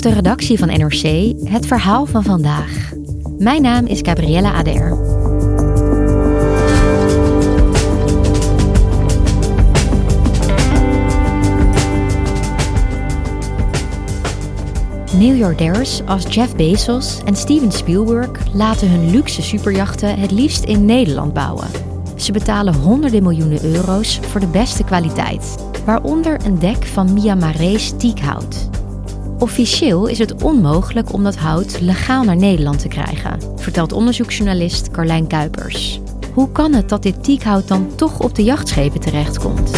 De redactie van NRC het verhaal van vandaag. Mijn naam is Gabriella Ader. Miljardairs als Jeff Bezos en Steven Spielberg laten hun luxe superjachten het liefst in Nederland bouwen. Ze betalen honderden miljoenen euro's voor de beste kwaliteit, waaronder een dek van Myanmarese teakhout. Officieel is het onmogelijk om dat hout legaal naar Nederland te krijgen, vertelt onderzoeksjournalist Carlijn Kuipers. Hoe kan het dat dit teakhout dan toch op de jachtschepen terechtkomt?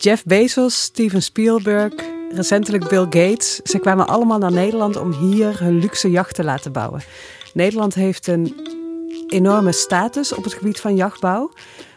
Jeff Bezos, Steven Spielberg, recentelijk Bill Gates. Ze kwamen allemaal naar Nederland om hier hun luxe jacht te laten bouwen. Nederland heeft een enorme status op het gebied van jachtbouw.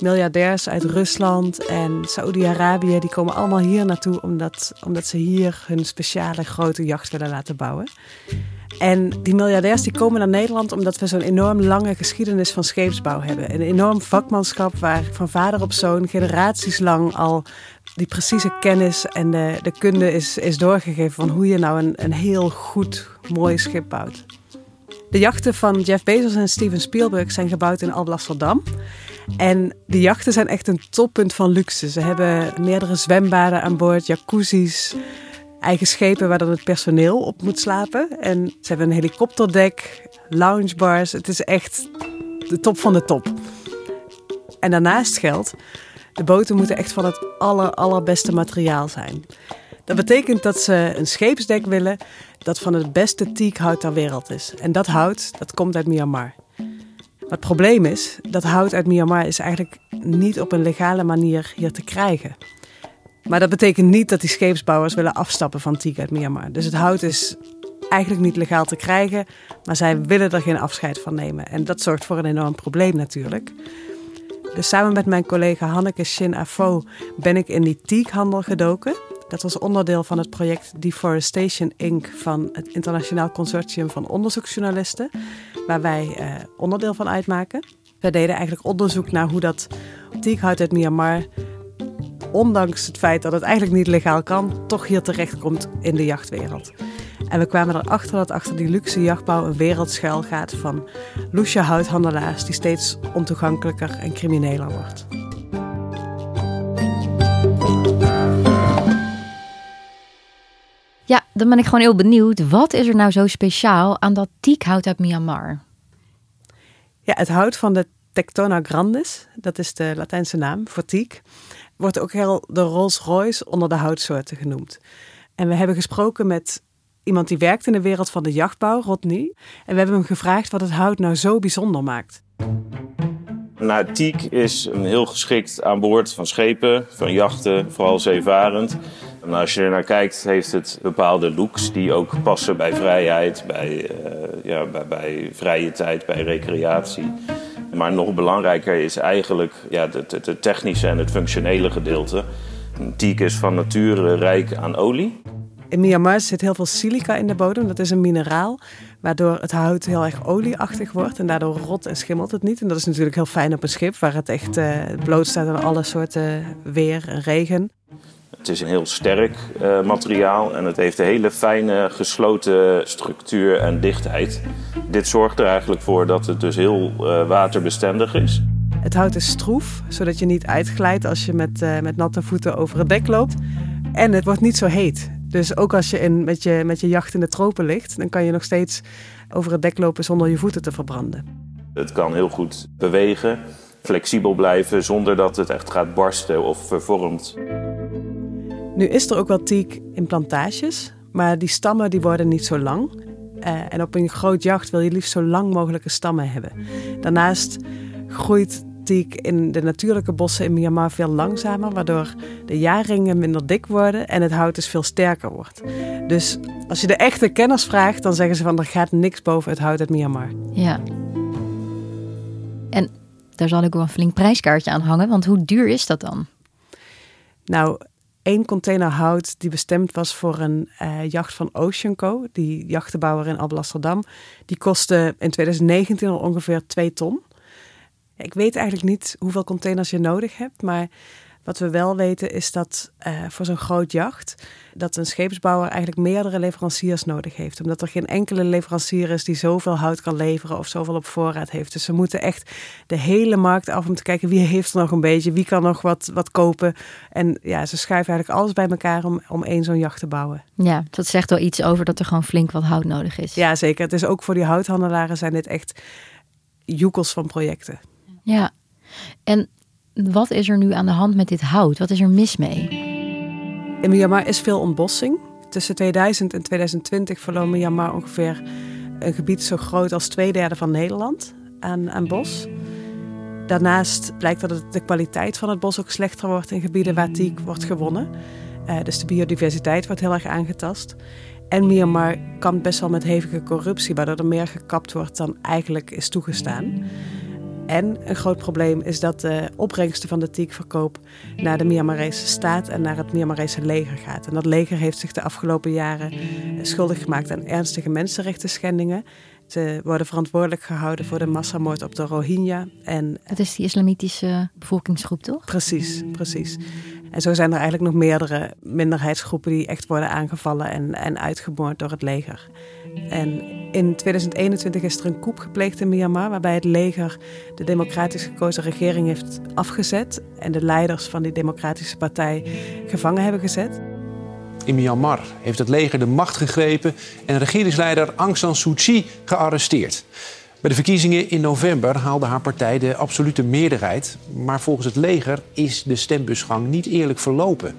Miljardairs uit Rusland en Saoedi-Arabië die komen allemaal hier naartoe omdat, omdat ze hier hun speciale grote jacht willen laten bouwen. En die miljardairs die komen naar Nederland omdat we zo'n enorm lange geschiedenis van scheepsbouw hebben. Een enorm vakmanschap waar van vader op zoon generaties lang al die precieze kennis en de, de kunde is, is doorgegeven van hoe je nou een, een heel goed, mooi schip bouwt. De jachten van Jeff Bezos en Steven Spielberg zijn gebouwd in Alblasserdam. En die jachten zijn echt een toppunt van luxe. Ze hebben meerdere zwembaden aan boord, jacuzzi's, eigen schepen waar het personeel op moet slapen. En ze hebben een helikopterdek, loungebars. Het is echt de top van de top. En daarnaast geldt, de boten moeten echt van het aller, allerbeste materiaal zijn. Dat betekent dat ze een scheepsdek willen dat van het beste teakhout ter wereld is. En dat hout, dat komt uit Myanmar. Het probleem is, dat hout uit Myanmar is eigenlijk niet op een legale manier hier te krijgen. Maar dat betekent niet dat die scheepsbouwers willen afstappen van teak uit Myanmar. Dus het hout is eigenlijk niet legaal te krijgen, maar zij willen er geen afscheid van nemen. En dat zorgt voor een enorm probleem natuurlijk. Dus samen met mijn collega Hanneke Shin Afo ben ik in die teakhandel gedoken. Dat was onderdeel van het project Deforestation Inc. van het Internationaal Consortium van Onderzoeksjournalisten, waar wij eh, onderdeel van uitmaken. We deden eigenlijk onderzoek naar hoe dat teakhout uit Myanmar, ondanks het feit dat het eigenlijk niet legaal kan, toch hier terechtkomt in de jachtwereld. En we kwamen erachter dat achter die luxe jachtbouw een wereld schuil gaat van loesje houthandelaars die steeds ontoegankelijker en crimineler wordt. Ja, dan ben ik gewoon heel benieuwd. Wat is er nou zo speciaal aan dat teakhout uit Myanmar? Ja, het hout van de Tectona grandis, dat is de Latijnse naam voor teak, wordt ook heel de Rolls-Royce onder de houtsoorten genoemd. En we hebben gesproken met iemand die werkt in de wereld van de jachtbouw, Rodney. En we hebben hem gevraagd wat het hout nou zo bijzonder maakt. Nou, teak is een heel geschikt aan boord van schepen, van jachten, vooral zeevarend. En als je er naar kijkt, heeft het bepaalde looks die ook passen bij vrijheid, bij, uh, ja, bij, bij, vrije tijd, bij recreatie. Maar nog belangrijker is eigenlijk ja, het, het technische en het functionele gedeelte. Teak is van nature rijk aan olie. In Myanmar zit heel veel silica in de bodem. Dat is een mineraal waardoor het hout heel erg olieachtig wordt. En daardoor rot en schimmelt het niet. En dat is natuurlijk heel fijn op een schip waar het echt uh, bloot staat aan alle soorten weer en regen. Het is een heel sterk uh, materiaal en het heeft een hele fijne gesloten structuur en dichtheid. Dit zorgt er eigenlijk voor dat het dus heel uh, waterbestendig is. Het hout is stroef, zodat je niet uitglijdt als je met, uh, met natte voeten over het dek loopt. En het wordt niet zo heet. Dus ook als je in, met, je met je jacht in de tropen ligt, dan kan je nog steeds over het dek lopen zonder je voeten te verbranden. Het kan heel goed bewegen, flexibel blijven zonder dat het echt gaat barsten of vervormt. Nu is er ook wel teak in plantages, maar die stammen die worden niet zo lang. Uh, en op een groot jacht wil je liefst zo lang mogelijke stammen hebben. Daarnaast groeit in de natuurlijke bossen in Myanmar veel langzamer, waardoor de jaarringen minder dik worden en het hout dus veel sterker wordt. Dus als je de echte kenners vraagt, dan zeggen ze van er gaat niks boven het hout uit Myanmar. Ja. En daar zal ik wel een flink prijskaartje aan hangen, want hoe duur is dat dan? Nou, één container hout die bestemd was voor een uh, jacht van Ocean Co, die jachtenbouwer in Alblasserdam, die kostte in 2019 al ongeveer 2 ton. Ik weet eigenlijk niet hoeveel containers je nodig hebt, maar wat we wel weten is dat uh, voor zo'n groot jacht, dat een scheepsbouwer eigenlijk meerdere leveranciers nodig heeft. Omdat er geen enkele leverancier is die zoveel hout kan leveren of zoveel op voorraad heeft. Dus ze moeten echt de hele markt af om te kijken wie heeft er nog een beetje, wie kan nog wat, wat kopen. En ja, ze schuiven eigenlijk alles bij elkaar om, om één zo'n jacht te bouwen. Ja, dat zegt wel iets over dat er gewoon flink wat hout nodig is. Ja, zeker. Het is ook voor die houthandelaren zijn dit echt joekels van projecten. Ja, en wat is er nu aan de hand met dit hout? Wat is er mis mee? In Myanmar is veel ontbossing. Tussen 2000 en 2020 verloor Myanmar ongeveer een gebied zo groot als twee derde van Nederland aan, aan bos. Daarnaast blijkt dat de kwaliteit van het bos ook slechter wordt in gebieden waar teak wordt gewonnen. Uh, dus de biodiversiteit wordt heel erg aangetast. En Myanmar kampt best wel met hevige corruptie, waardoor er meer gekapt wordt dan eigenlijk is toegestaan. En een groot probleem is dat de opbrengsten van de teakverkoop naar de Myanmarese staat en naar het Myanmarese leger gaat. En dat leger heeft zich de afgelopen jaren schuldig gemaakt aan ernstige mensenrechten schendingen. Ze worden verantwoordelijk gehouden voor de massamoord op de Rohingya. En, dat is die islamitische bevolkingsgroep, toch? Precies, precies. En zo zijn er eigenlijk nog meerdere minderheidsgroepen die echt worden aangevallen en, en uitgemoord door het leger. En in 2021 is er een coup gepleegd in Myanmar, waarbij het leger de democratisch gekozen regering heeft afgezet en de leiders van die democratische partij gevangen hebben gezet. In Myanmar heeft het leger de macht gegrepen en regeringsleider Aung San Suu Kyi gearresteerd. Bij de verkiezingen in november haalde haar partij de absolute meerderheid. Maar volgens het leger is de stembusgang niet eerlijk verlopen.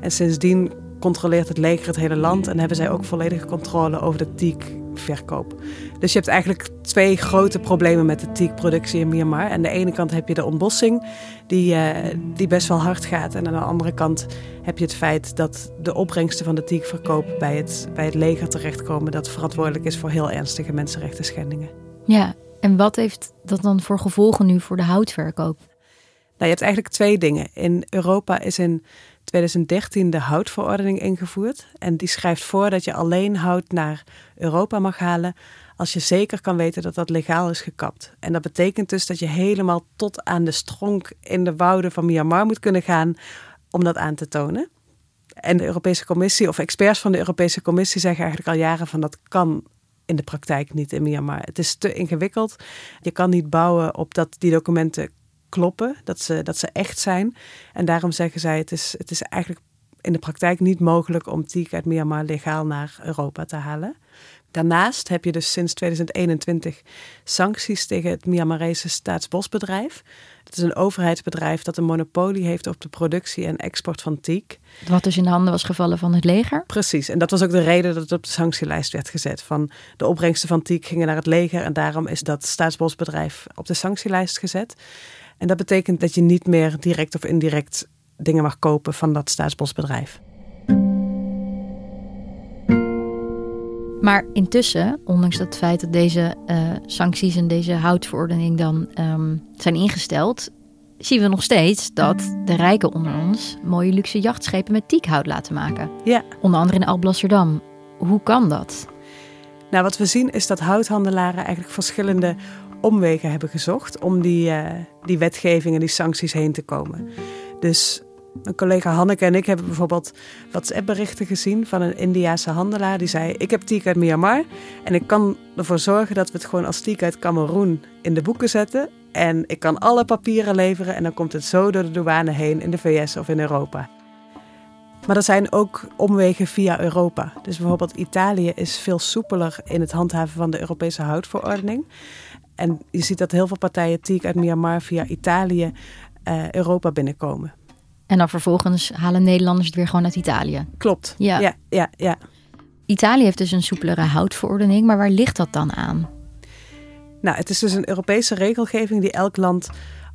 En sindsdien controleert het leger het hele land en hebben zij ook volledige controle over de teakverkoop. Dus je hebt eigenlijk twee grote problemen met de teakproductie in Myanmar. Aan de ene kant heb je de ontbossing, die, uh, die best wel hard gaat. En aan de andere kant heb je het feit dat de opbrengsten van de teakverkoop bij het, bij het leger terechtkomen, dat verantwoordelijk is voor heel ernstige mensenrechten schendingen. Ja, en wat heeft dat dan voor gevolgen nu voor de houtverkoop? Nou, je hebt eigenlijk twee dingen. In Europa is in 2013 de houtverordening ingevoerd. En die schrijft voor dat je alleen hout naar Europa mag halen als je zeker kan weten dat dat legaal is gekapt. En dat betekent dus dat je helemaal tot aan de stronk in de wouden van Myanmar moet kunnen gaan om dat aan te tonen. En de Europese Commissie of experts van de Europese Commissie zeggen eigenlijk al jaren van dat kan in de praktijk niet in Myanmar. Het is te ingewikkeld. Je kan niet bouwen op dat die documenten kloppen, dat ze, dat ze echt zijn. En daarom zeggen zij, het is, het is eigenlijk in de praktijk niet mogelijk om teak uit Myanmar legaal naar Europa te halen. Daarnaast heb je dus sinds 2021 sancties tegen het Myanmarese staatsbosbedrijf. Het is een overheidsbedrijf dat een monopolie heeft op de productie en export van teak. Wat dus in de handen was gevallen van het leger? Precies, en dat was ook de reden dat het op de sanctielijst werd gezet. Van de opbrengsten van teak gingen naar het leger en daarom is dat staatsbosbedrijf op de sanctielijst gezet. En dat betekent dat je niet meer direct of indirect dingen mag kopen van dat staatsbosbedrijf. Maar intussen, ondanks het feit dat deze uh, sancties en deze houtverordening dan um, zijn ingesteld, zien we nog steeds dat de rijken onder ons mooie luxe jachtschepen met tiekhout laten maken. Ja. Onder andere in Alblasserdam. Hoe kan dat? Nou, wat we zien is dat houthandelaren eigenlijk verschillende omwegen hebben gezocht om die, uh, die wetgeving en die sancties heen te komen. Dus mijn collega Hanneke en ik hebben bijvoorbeeld WhatsApp-berichten gezien van een Indiase handelaar. Die zei: Ik heb teak uit Myanmar en ik kan ervoor zorgen dat we het gewoon als teak uit Cameroen in de boeken zetten. En ik kan alle papieren leveren en dan komt het zo door de douane heen in de VS of in Europa. Maar er zijn ook omwegen via Europa. Dus bijvoorbeeld Italië is veel soepeler in het handhaven van de Europese houtverordening. En je ziet dat heel veel partijen teak uit Myanmar via Italië uh, Europa binnenkomen. En dan vervolgens halen Nederlanders het weer gewoon uit Italië. Klopt. Ja. ja, ja, ja. Italië heeft dus een soepelere houtverordening, maar waar ligt dat dan aan? Nou, het is dus een Europese regelgeving die elk land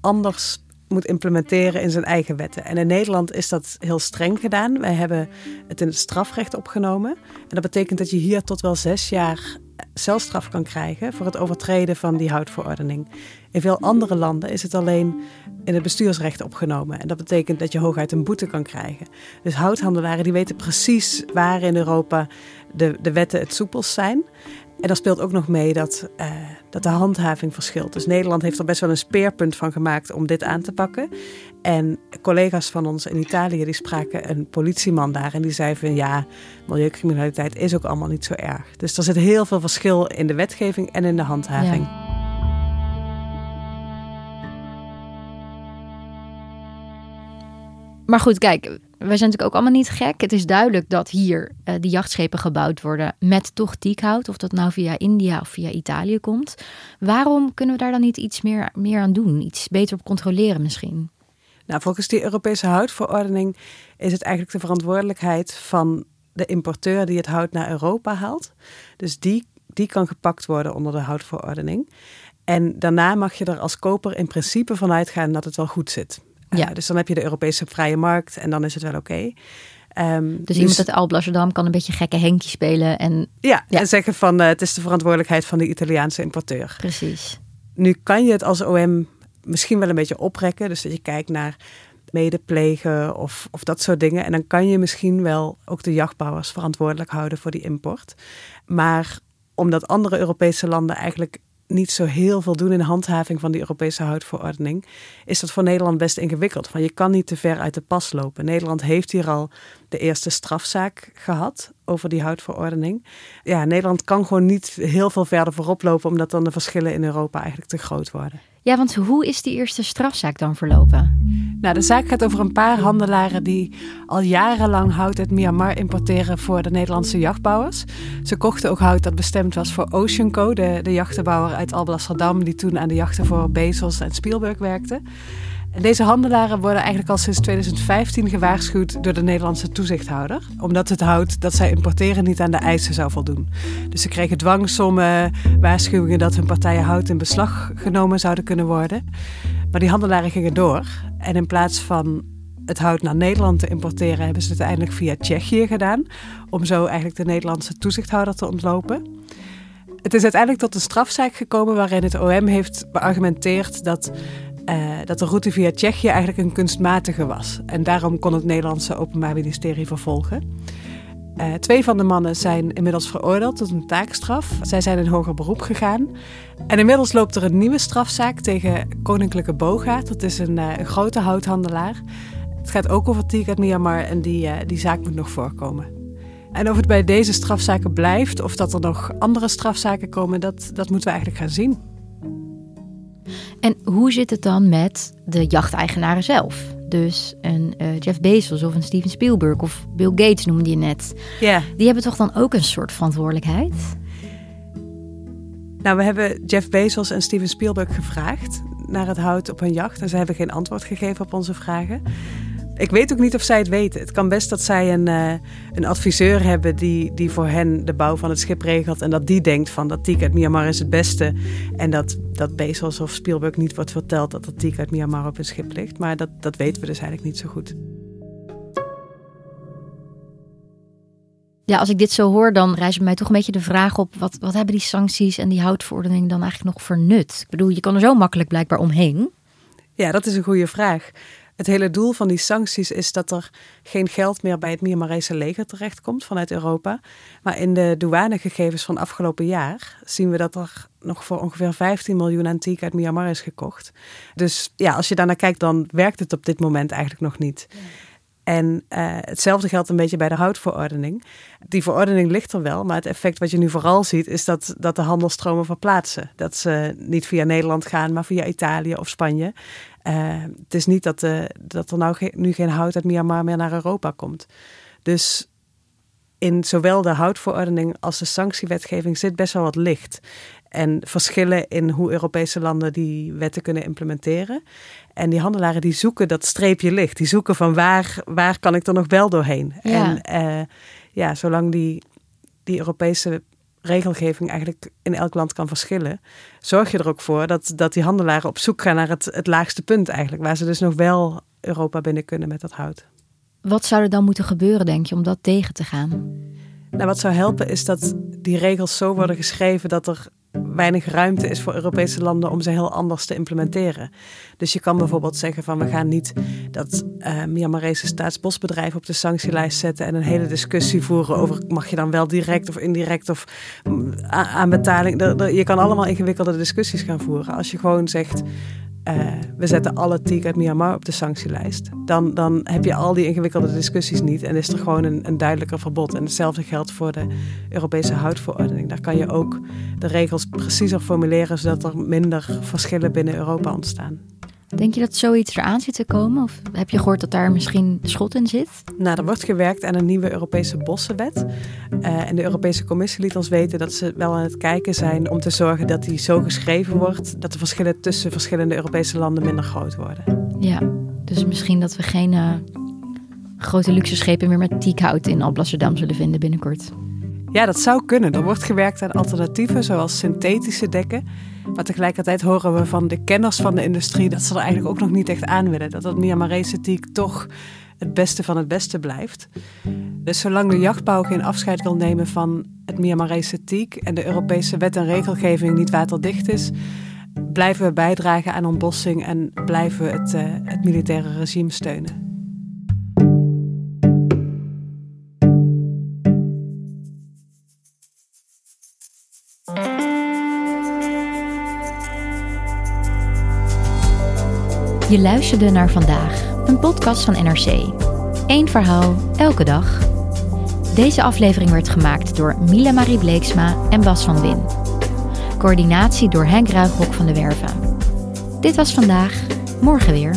anders moet implementeren in zijn eigen wetten. En in Nederland is dat heel streng gedaan. Wij hebben het in het strafrecht opgenomen. En dat betekent dat je hier tot wel zes jaar celstraf kan krijgen voor het overtreden van die houtverordening. In veel andere landen is het alleen in het bestuursrecht opgenomen. En dat betekent dat je hooguit een boete kan krijgen. Dus houthandelaren die weten precies waar in Europa de, de wetten het soepelst zijn. En daar speelt ook nog mee dat, uh, dat de handhaving verschilt. Dus Nederland heeft er best wel een speerpunt van gemaakt om dit aan te pakken. En collega's van ons in Italië die spraken een politieman daar en die zei van ja, milieucriminaliteit is ook allemaal niet zo erg. Dus er zit heel veel verschil in de wetgeving en in de handhaving. Maar goed, kijk, wij zijn natuurlijk ook allemaal niet gek. Het is duidelijk dat hier uh, die jachtschepen gebouwd worden met toch tiekhout. Of dat nou via India of via Italië komt. Waarom kunnen we daar dan niet iets meer, meer aan doen? Iets beter op controleren misschien? Nou, volgens die Europese houtverordening is het eigenlijk de verantwoordelijkheid van de importeur die het hout naar Europa haalt. Dus die, die kan gepakt worden onder de houtverordening. En daarna mag je er als koper in principe vanuit gaan dat het wel goed zit. Ja. dus dan heb je de Europese vrije markt en dan is het wel oké. Ehm, dus, dus iemand uit Alblasserdam kan een beetje gekke Henkie spelen. En, ja, en zeggen van uh, het is de verantwoordelijkheid van de Italiaanse importeur. Precies. Nu kan je het als OM misschien wel een beetje oprekken. Dus dat je kijkt naar medeplegen of, of dat soort dingen. En dan kan je misschien wel ook de jachtbouwers verantwoordelijk houden voor die import. Maar omdat andere Europese landen eigenlijk niet zo heel veel doen in de handhaving van die Europese houtverordening, is dat voor Nederland best ingewikkeld. Van je kan niet te ver uit de pas lopen. Nederland heeft hier al de eerste strafzaak gehad over die houtverordening. Ja, Nederland kan gewoon niet heel veel verder voorop lopen, omdat dan de verschillen in Europa eigenlijk te groot worden. Ja, want hoe is die eerste strafzaak dan verlopen? Nou, de zaak gaat over een paar handelaren die al jarenlang hout uit Myanmar importeren voor de Nederlandse jachtbouwers. Ze kochten ook hout dat bestemd was voor Oceanco, de, de jachtenbouwer uit Alblasserdam, die toen aan de jachten voor Bezos en Spielberg werkte. Deze handelaren worden eigenlijk al sinds 2015 gewaarschuwd door de Nederlandse toezichthouder. Omdat het hout dat zij importeren niet aan de eisen zou voldoen. Dus ze kregen dwangsommen, waarschuwingen dat hun partijen hout in beslag genomen zouden kunnen worden. Maar die handelaren gingen door. En in plaats van het hout naar Nederland te importeren, hebben ze het uiteindelijk via Tsjechië gedaan. Om zo eigenlijk de Nederlandse toezichthouder te ontlopen. Het is uiteindelijk tot een strafzaak gekomen waarin het OM heeft beargumenteerd dat uh, dat de route via Tsjechië eigenlijk een kunstmatige was. En daarom kon het Nederlandse Openbaar Ministerie vervolgen. Uh, twee van de mannen zijn inmiddels veroordeeld tot een taakstraf. Zij zijn in hoger beroep gegaan. En inmiddels loopt er een nieuwe strafzaak tegen Koninklijke Bogaert. Dat is een, uh, een grote houthandelaar. Het gaat ook over Tigat Myanmar en die, die zaak moet nog voorkomen. En of het bij deze strafzaken blijft of dat er nog andere strafzaken komen, dat, dat moeten we eigenlijk gaan zien. En hoe zit het dan met de jachteigenaren zelf? Dus een uh, Jeff Bezos of een Steven Spielberg of Bill Gates noemde je net. Ja. Die hebben toch dan ook een soort verantwoordelijkheid? Nou, we hebben Jeff Bezos en Steven Spielberg gevraagd naar het hout op hun jacht. En ze hebben geen antwoord gegeven op onze vragen. Ik weet ook niet of zij het weten. Het kan best dat zij een, uh, een adviseur hebben die, die voor hen de bouw van het schip regelt. En dat die denkt van dat Tiek uit Myanmar is het beste. En dat, dat Bezos of Spielberg niet wordt verteld dat dat Tiek uit Myanmar op een schip ligt. Maar dat, dat weten we dus eigenlijk niet zo goed. Ja, als ik dit zo hoor, dan rijst bij mij toch een beetje de vraag op: wat, wat hebben die sancties en die houtverordening dan eigenlijk nog voor nut? Ik bedoel, je kan er zo makkelijk blijkbaar omheen. Ja, dat is een goede vraag. Het hele doel van die sancties is dat er geen geld meer bij het Myanmarese leger terechtkomt vanuit Europa. Maar in de douanegegevens van afgelopen jaar zien we dat er nog voor ongeveer 15 miljoen antiek uit Myanmar is gekocht. Dus ja, als je daarnaar kijkt, dan werkt het op dit moment eigenlijk nog niet. En uh, hetzelfde geldt een beetje bij de houtverordening. Die verordening ligt er wel, maar het effect wat je nu vooral ziet is dat, dat de handelstromen verplaatsen. Dat ze niet via Nederland gaan, maar via Italië of Spanje. Uh, het is niet dat, uh, dat er nou nu geen hout uit Myanmar meer naar Europa komt. Dus in zowel de houtverordening als de sanctiewetgeving zit best wel wat licht. En verschillen in hoe Europese landen die wetten kunnen implementeren. En die handelaren die zoeken dat streepje licht. Die zoeken van waar, waar kan ik er nog wel doorheen. Ja. En uh, ja, zolang die, die Europese regelgeving eigenlijk in elk land kan verschillen, zorg je er ook voor dat, dat die handelaren op zoek gaan naar het, het laagste punt eigenlijk. Waar ze dus nog wel Europa binnen kunnen met dat hout. Wat zou er dan moeten gebeuren, denk je, om dat tegen te gaan? Nou, wat zou helpen is dat die regels zo worden geschreven dat er weinig ruimte is voor Europese landen om ze heel anders te implementeren. Dus je kan bijvoorbeeld zeggen van we gaan niet dat uh, Myanmarese staatsbosbedrijven op de sanctielijst zetten en een hele discussie voeren over mag je dan wel direct of indirect of aan betaling. Je kan allemaal ingewikkelde discussies gaan voeren. Als je gewoon zegt uh, we zetten alle teak uit Myanmar op de sanctielijst. Dan, dan heb je al die ingewikkelde discussies niet en is er gewoon een, een duidelijker verbod. En hetzelfde geldt voor de Europese houtverordening. Daar kan je ook de regels preciezer formuleren zodat er minder verschillen binnen Europa ontstaan. Denk je dat zoiets eraan zit te komen? Of heb je gehoord dat daar misschien schot in zit? Nou, er wordt gewerkt aan een nieuwe Europese bossenwet. Uh, en de Europese Commissie liet ons weten dat ze wel aan het kijken zijn om te zorgen dat die zo geschreven wordt dat de verschillen tussen verschillende Europese landen minder groot worden. Ja, dus misschien dat we geen uh, grote luxe schepen meer met tiekhout in Alblasserdam zullen vinden binnenkort. Ja, dat zou kunnen. Er wordt gewerkt aan alternatieven, zoals synthetische dekken. Maar tegelijkertijd horen we van de kenners van de industrie dat ze er eigenlijk ook nog niet echt aan willen. Dat het Myanmarese teak toch het beste van het beste blijft. Dus zolang de jachtbouw geen afscheid wil nemen van het Myanmarese teak en de Europese wet en regelgeving niet waterdicht is, blijven we bijdragen aan ontbossing en blijven we het, uh, het militaire regime steunen. Je luisterde naar vandaag, een podcast van NRC. Eén verhaal, elke dag. Deze aflevering werd gemaakt door Mila Marie Bleeksma en Bas van Win. Coördinatie door Henk Ruigrok van de Werven. Dit was vandaag, morgen weer.